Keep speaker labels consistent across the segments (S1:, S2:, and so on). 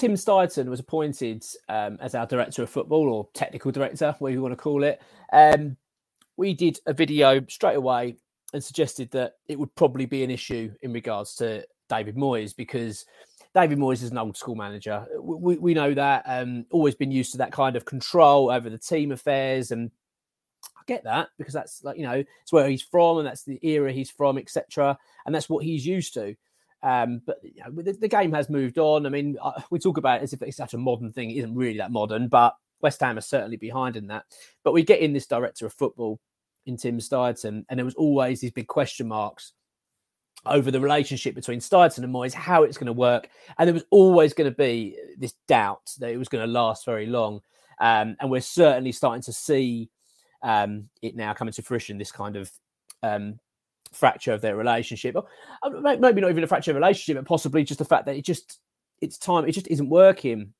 S1: Tim Steidten was appointed um, as our director of football or technical director, whatever you want to call it, um, we did a video straight away and suggested that it would probably be an issue in regards to David Moyes because David Moyes is an old school manager. We, we know that. Um, always been used to that kind of control over the team affairs, and I get that because that's like you know it's where he's from and that's the era he's from, etc. And that's what he's used to. Um, but you know, the, the, game has moved on. I mean, we talk about it as if it's such a modern thing. It isn't really that modern, but West Ham are certainly behind in that. But we get in this director of football in Tim Steidten, and there was always these big question marks over the relationship between Steidten and Moyes, how it's going to work. And there was always going to be this doubt that it was going to last very long. Um, and we're certainly starting to see um, it now coming to fruition, this kind of um, fracture of their relationship. Uh, maybe not even a fracture of relationship, but possibly just the fact that it just, it's time, it just isn't working.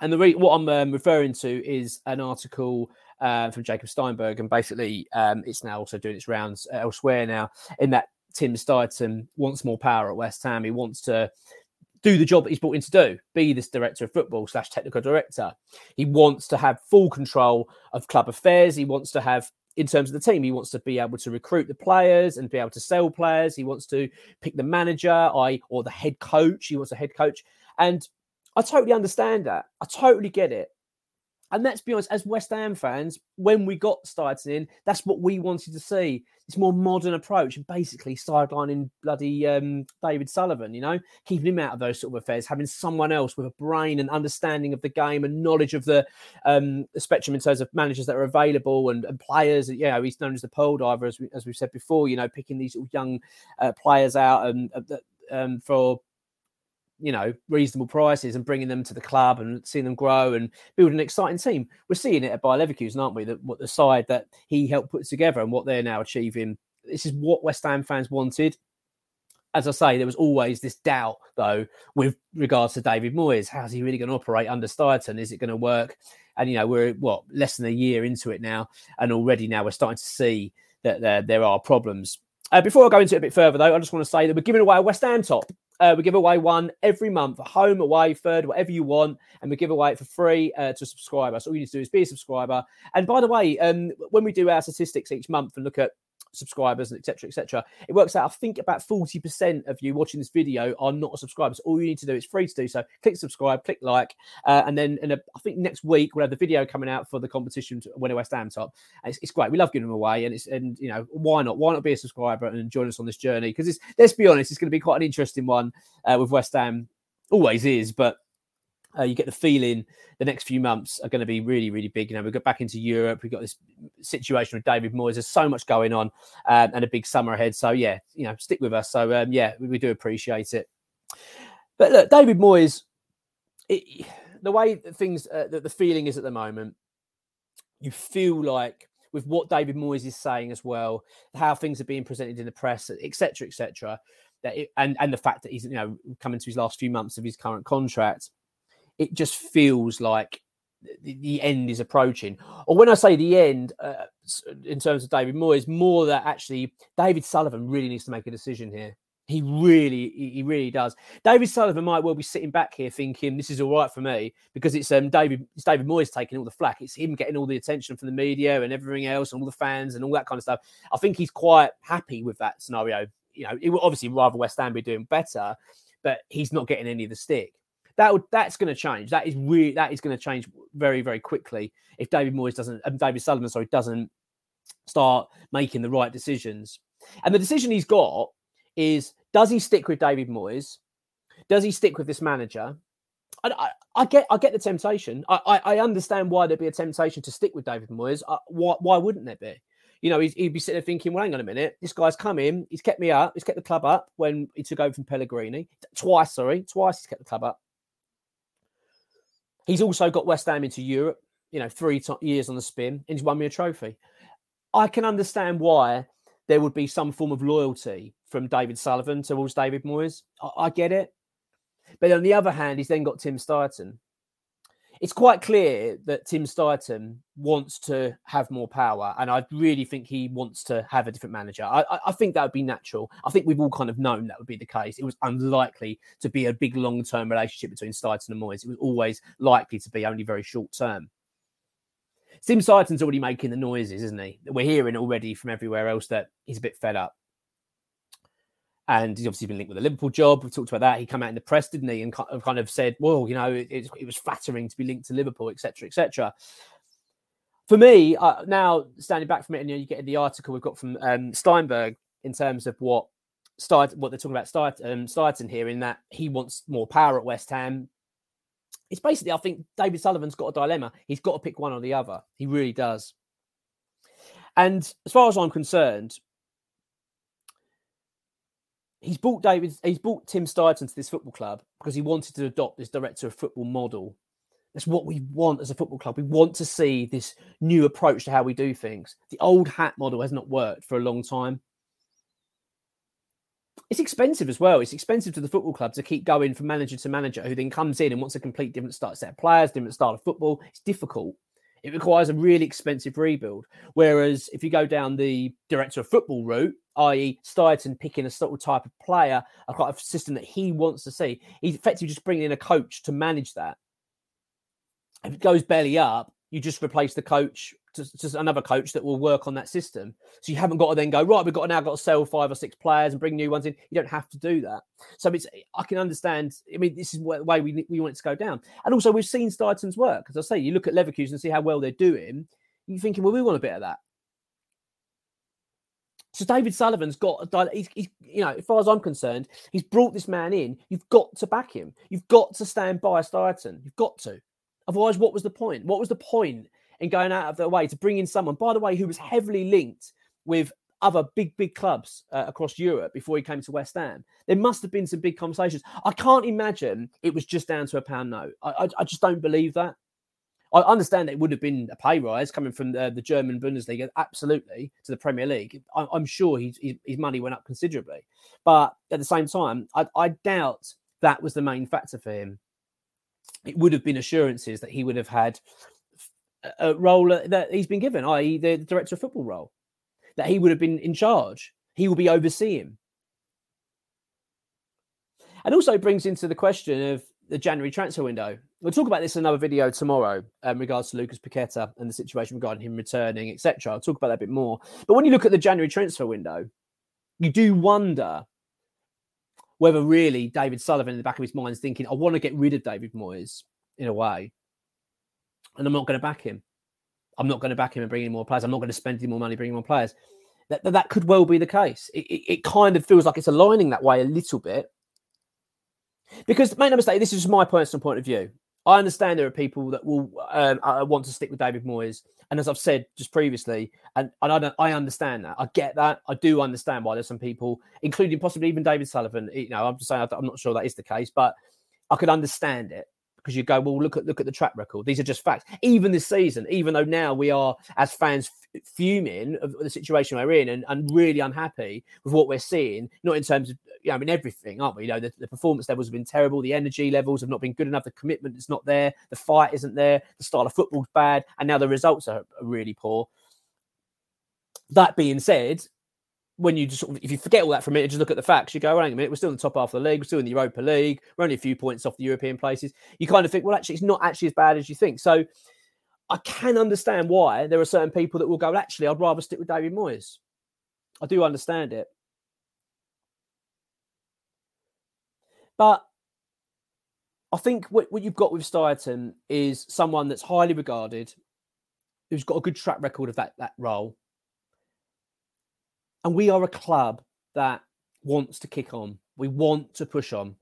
S1: And the re- what I'm um, referring to is an article uh, from Jacob Steinberg, and basically um, it's now also doing its rounds elsewhere now. In that Tim Steidten wants more power at West Ham. He wants to do the job that he's brought in to do, be this director of football slash technical director. He wants to have full control of club affairs. He wants to have, in terms of the team, he wants to be able to recruit the players and be able to sell players. He wants to pick the manager, I or the head coach. He wants a head coach, and I totally understand that. I totally get it. And let's be honest, as West Ham fans, when we got Steidten in, that's what we wanted to see. This more modern approach and basically sidelining bloody um, David Sullivan, you know, keeping him out of those sort of affairs, having someone else with a brain and understanding of the game and knowledge of the, um, spectrum in terms of managers that are available and, and players. You know, he's known as the pearl diver, as, we, as we've said before, you know, picking these young uh, players out and uh, um, for you know reasonable prices and bringing them to the club and seeing them grow and build an exciting team. We're seeing it at Bayer Leverkusen, aren't we? That what the side that he helped put together and what they're now achieving. This is what West Ham fans wanted. As I say, there was always this doubt though with regards to David Moyes. How's he really going to operate under Steidten? Is it going to work? And you know we're what less than a year into it now, and already now we're starting to see that there, there are problems. Uh, before I go into it a bit further, though, I just want to say that we're giving away a West Ham top. Uh, we give away one every month, home, away, third, whatever you want, and we give away it for free uh, to subscribers. So all you need to do is be a subscriber. And by the way, um, when we do our statistics each month and look at subscribers and etc etc it works out i think about 40% of you watching this video are not subscribers. All you need to do is free to do so. Click subscribe click like uh, and then in a, i think next week we'll have the video coming out for the competition to win a west ham top. It's, it's, great we love giving them away and it's and you know why not? Why not be a subscriber and join us on this journey? Because let's be honest it's going to be quite an interesting one uh, with west ham. Always is but uh, you get the feeling the next few months are going to be really, really big. You know, we got back into Europe. We've got this situation with David Moyes. There's so much going on um, and a big summer ahead. So, yeah, you know, stick with us. So, um, yeah, we, we, do appreciate it. But look, David Moyes, it, the way things, uh, the, the feeling is at the moment, you feel like with what David Moyes is saying as well, how things are being presented in the press, etc., etc., that it, and and the fact that he's you know coming to his last few months of his current contract, it just feels like the, end is approaching. Or when I say the end, uh, in terms of David Moyes, more that actually David Sullivan really needs to make a decision here. He really, he really does. David Sullivan might well be sitting back here thinking this is all right for me because it's um David, it's David Moyes taking all the flack. It's him getting all the attention from the media and everything else and all the fans and all that kind of stuff. I think he's quite happy with that scenario. You know, it would obviously rather West Ham be doing better, but he's not getting any of the stick. That would that's going to change. That is that is going to change very very quickly if David Moyes doesn't, um, David Sullivan, sorry, doesn't start making the right decisions. And the decision he's got is does he stick with David Moyes? Does he stick with this manager? I, I, I get I get the temptation. I, I, I, understand why there'd be a temptation to stick with David Moyes. Uh, why, why wouldn't there be? You know, he'd, he'd, be sitting there thinking, well, hang on a minute. This guy's come in. He's kept me up. He's kept the club up when he took over from Pellegrini. Twice, sorry. Twice he's kept the club up. He's also got West Ham into Europe, you know, three years on the spin, and he's won me a trophy. I can understand why there would be some form of loyalty from David Sullivan towards David Moyes. I, I get it. But on the other hand, he's then got Tim Steidten. It's quite clear that Tim Steidten wants to have more power, and I really think he wants to have a different manager. I, I, think that would be natural. I think we've all kind of known that would be the case. It was unlikely to be a big long-term relationship between Steidten and Moyes. It was always likely to be only very short-term. Tim Steidten's already making the noises, isn't he? We're hearing already from everywhere else that he's a bit fed up. And he's obviously been linked with a Liverpool job. We've talked about that. He came out in the press, didn't he? And kind of said, well, you know, it, it was flattering to be linked to Liverpool, etc., etc. For me, uh, now standing back from it, and you, know, you get the article we've got from um, Steinberg in terms of what Start, what they're talking about Start, um, here, in that he wants more power at West Ham it's basically, I think David Sullivan's got a dilemma. He's got to pick one or the other. He really does. And as far as I'm concerned, he's brought David, he's brought Tim Steidten to this football club because he wanted to adopt this director of football model. That's what we want as a football club. We want to see this new approach to how we do things. The old hat model has not worked for a long time it's expensive as well. It's expensive to the football club to keep going from manager to manager who then comes in and wants a complete different start set of players, different style of football. It's difficult. It requires a really expensive rebuild. Whereas if you go down the director of football route, i.e., Steidten picking a of type of player, a kind of system that he wants to see, he's effectively just bringing in a coach to manage that. If it goes belly up, you just replace the coach to, to, another coach that will work on that system. So you haven't got to then go right. We've got to now got to sell five or six players and bring new ones in. You don't have to do that. So it's I can understand. I mean, this is the way we we want it to go down. And also we've seen Steidten's work. As I say, you look at Leverkusen and see how well they're doing. You're thinking, well, we want a bit of that. So David Sullivan's got, he's, he's, you know, as far as I'm concerned, he's brought this man in. You've got to back him. You've got to stand by Steidten. You've got to. Otherwise, what was the point? What was the point in going out of their way to bring in someone, by the way, who was heavily linked with other big, big clubs uh, across Europe before he came to West Ham. There must have been some big conversations. I can't imagine it was just down to a pound note. I, I, I just don't believe that. I understand it would have been a pay rise coming from the, the German Bundesliga, absolutely, to the Premier League. I, am sure his, his money went up considerably. But at the same time, I, I doubt that was the main factor for him. It would have been assurances that he would have had a role that he's been given, i.e., the director of football role, that he would have been in charge. He will be overseeing. And also brings into the question of the January transfer window. We'll talk about this in another video tomorrow in um, regards to Lucas Paqueta and the situation regarding him returning, etc. I'll talk about that a bit more. But when you look at the January transfer window, you do wonder whether really David Sullivan in the back of his mind is thinking, I want to get rid of David Moyes in a way and I'm not going to back him. I'm not going to back him and bring in more players. I'm not going to spend any more money bringing more players. That, that, that could well be the case. It, it, it, kind of feels like it's aligning that way a little bit. Because, make no mistake, this is just my personal point of view. I understand there are people that will um, uh, want to stick with David Moyes. And as I've said just previously, and, and I, I understand that. I get that. I do understand why there's some people, including possibly even David Sullivan. You know, I'm just saying I'm not sure that is the case, but I could understand it because you go, well, look at look at the track record. These are just facts. Even this season, even though now we are as fans fuming of the situation we're in and, and really unhappy with what we're seeing, not in terms of you know, I mean everything, aren't we? You know, the, the performance levels have been terrible, the energy levels have not been good enough, the commitment is not there, the fight isn't there, the style of football's bad, and now the results are, are really poor. That being said, when you just if you forget all that for a minute, just look at the facts, you go, wait a minute, we're still in the top half of the league, we're still in the Europa League, we're only a few points off the European places. You kind of think, well, actually, it's not actually as bad as you think. So I can understand why there are certain people that will go, actually, I'd rather stick with David Moyes. I do understand it. But I think what, what you've got with Steidten is someone that's highly regarded, who's got a good track record of that, that role. And we are a club that wants to kick on. We want to push on.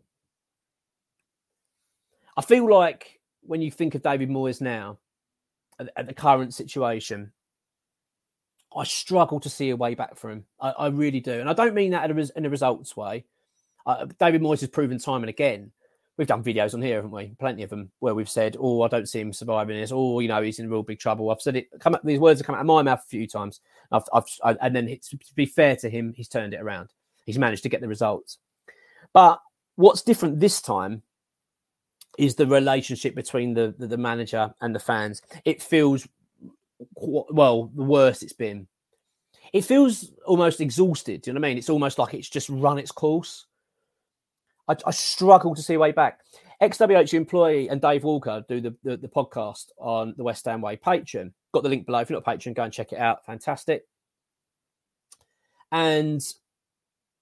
S1: I feel like when you think of David Moyes now, at, the current situation, I struggle to see a way back for him. I, I really do. And I don't mean that in a, in a results way. Uh, David Moyes has proven time and again. We've done videos on here, haven't we? Plenty of them where we've said, "Oh, I don't see him surviving this," or you know, he's in real big trouble. I've said it. Come up, these words have come out of my mouth a few times. I've, I've I, and then to be fair to him, he's turned it around. He's managed to get the results. But what's different this time is the relationship between the, the, the manager and the fans. It feels well the worst it's been. It feels almost exhausted. Do you know what I mean? It's almost like it's just run its course. I, I struggle to see a way back. ExWHUEmployee and Dave Walker do the, the, the podcast on the West Ham Way Patreon. Got the link below. If you're not Patreon, go and check it out. Fantastic. And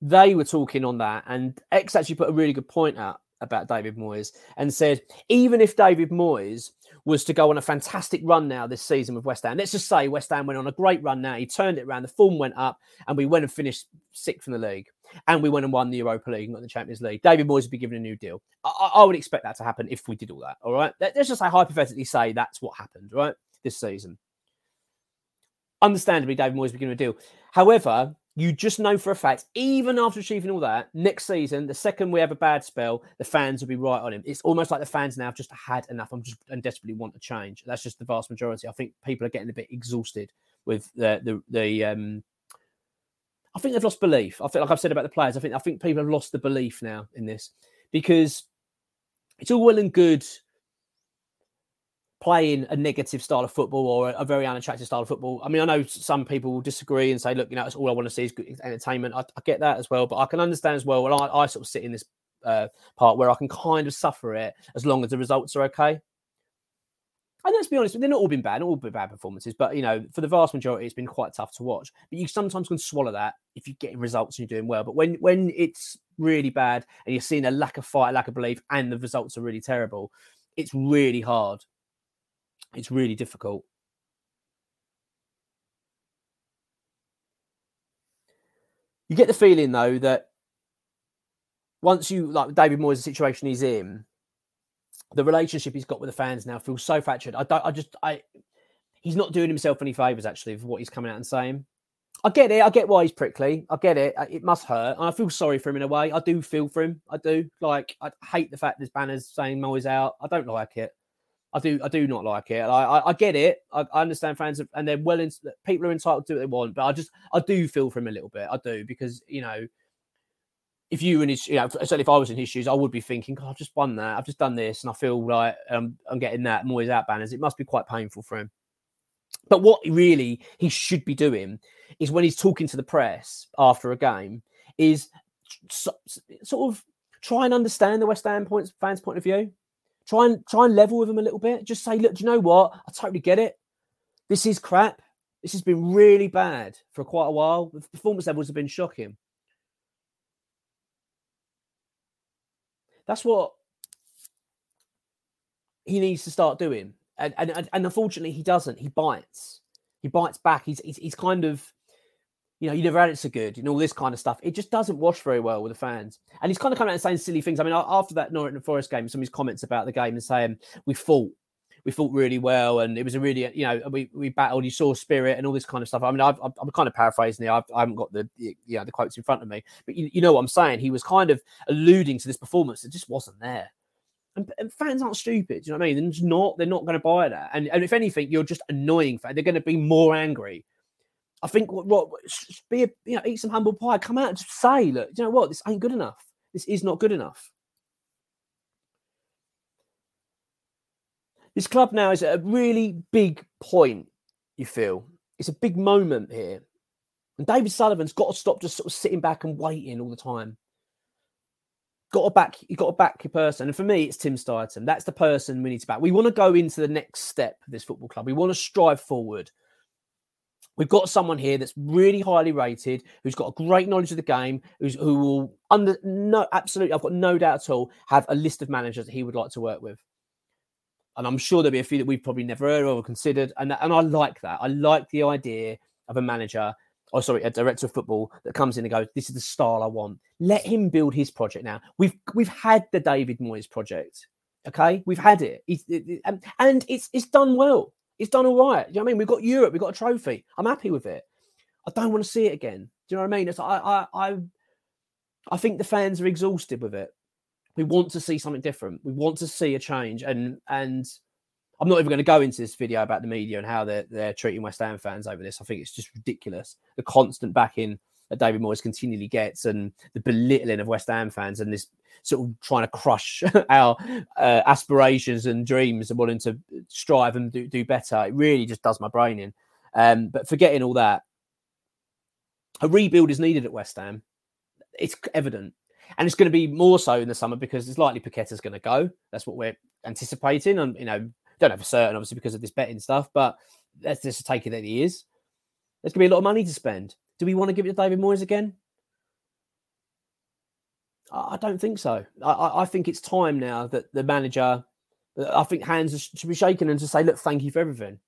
S1: they were talking on that, and Ex actually put a really good point out about David Moyes and said, even if David Moyes was to go on a fantastic run now this season with West Ham, let's just say West Ham went on a great run now, he turned it around, the form went up, and we went and finished sixth in the league and we went and won the Europa League and got the Champions League. David Moyes would be given a new deal. I, I, would expect that to happen if we did all that. All right. Let's just hypothetically say that's what happened, right? This season. Understandably, David Moyes would be given a deal. However, you just know for a fact, even after achieving all that, next season, the second we have a bad spell, the fans will be right on him. It's almost like the fans now have just had enough. I'm just and desperately want to change. That's just the vast majority. I think people are getting a bit exhausted with the the the um I think they've lost belief. I feel like I've said about the players. I think I think people have lost the belief now in this because it's all well and good playing a negative style of football or a, very unattractive style of football. I mean, I know some people will disagree and say, look, you know, that's all I want to see is good entertainment. I, I get that as well, but I can understand as well. Well, I, I sort of sit in this uh, part where I can kind of suffer it as long as the results are okay and let's be honest, they're not all been bad, not all been bad performances, but you know, for the vast majority, it's been quite tough to watch. But you sometimes can swallow that if you're getting results and you're doing well. But when when it's really bad and you're seeing a lack of fight, lack of belief, and the results are really terrible, it's really hard. It's really difficult. You get the feeling though that once you like David Moyes, the situation he's in, the relationship he's got with the fans now feels so fractured. I don't. I just. I. He's not doing himself any favors actually for what he's coming out and saying. I get it. I get why he's prickly. I get it. Uh, it must hurt. And I feel sorry for him in a way. I do feel for him. I do. Like I hate the fact there's banners saying Moyes out. I don't like it. I do. I do not like it. I. I, I get it. I, I, understand fans and they're well. In, people are entitled to do what they want. But I just. I do feel for him a little bit. I do because you know if you and his, you know, certainly if I was in his shoes, I would be thinking, God, I've just won that. I've just done this, and I feel like um, I'm getting that Moyes out banners. It must be quite painful for him. But what really he should be doing is when he's talking to the press after a game, is so, sort of try and understand the West Ham points, fans' point of view. Try and try and level with them a little bit. Just say, look, do you know what? I totally get it. This is crap. This has been really bad for quite a while. The performance levels have been shocking. That's what he needs to start doing. And, and, and unfortunately, he doesn't. He bites. He bites back. He's, he's, he's kind of, you know, you never had it so good, and all this kind of stuff. It just doesn't wash very well with the fans. And he's kind of coming out and saying silly things. I mean, after that Norwich Forest game, some of his comments about the game and saying, we fought we fought really well, and it was a really, you know, we, we battled. You saw spirit and all this kind of stuff. I mean, i am kind of paraphrasing here. I've, I have not got the, you know, the quotes in front of me, but you, you know what I'm saying. He was kind of alluding to this performance that just wasn't there. And, and, fans aren't stupid. you know what I mean? They're not. They're not going to buy that. And, and if anything, you're just annoying. Fans. They're going to be more angry. I think what, what be a, you know eat some humble pie. Come out and just say, look, you know what? This ain't good enough. This is not good enough. This club now is at a really big point, you feel. It's a big moment here. And David Sullivan's got to stop just sort of sitting back and waiting all the time. Got to back, you got to back your person. And for me, it's Tim Steidten. That's the person we need to back. We want to go into the next step of this football club. We want to strive forward. We've got someone here that's really highly rated, who's got a great knowledge of the game, who's who will under no absolutely, I've got no doubt at all, have a list of managers that he would like to work with. And I'm sure there'll be a few that we've probably never heard of or considered. And, and I like that. I like the idea of a manager, or sorry, a director of football that comes in and goes, This is the style I want. Let him build his project now. We've we've had the David Moyes project. Okay, we've had it, it, it and, it's it's done well. It's done all right. You know what I mean? We've got Europe, we've got a trophy. I'm happy with it. I don't want to see it again. Do you know what I mean? It's I I I, I think the fans are exhausted with it. We want to see something different. We want to see a change. And and I'm not even going to go into this video about the media and how they're they're treating West Ham fans over this. I think it's just ridiculous. The constant backing that David Moyes continually gets and the belittling of West Ham fans and this sort of trying to crush our uh, aspirations and dreams and wanting to strive and do, do better. It really just does my brain in. Um, but forgetting all that, a rebuild is needed at West Ham. It's evident. And it's going to be more so in the summer because it's likely Paqueta's going to go. That's what we're anticipating. And, you know, don't know for certain, obviously, because of this betting stuff, but let's just take it that he is. There's going to be a lot of money to spend. Do we want to give it to David Moyes again? I don't think so. I, I think it's time now that the manager, I think hands should be shaken and to say, look, thank you for everything.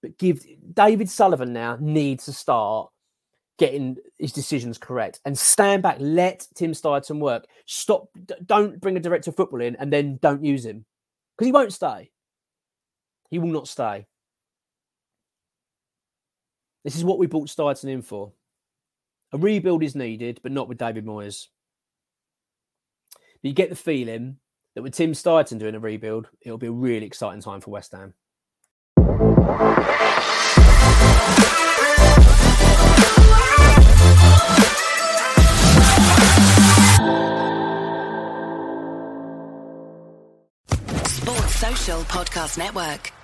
S1: But give David Sullivan now needs to start getting his decisions correct and stand back. Let Tim Steidten work. Stop. Don't bring a director of football in and then don't use him because he won't stay. He will not stay. This is what we brought Steidten in for. A rebuild is needed, but not with David Moyes. But you get the feeling that with Tim Steidten doing a rebuild, it'll be a really exciting time for West Ham.
S2: Podcast Network.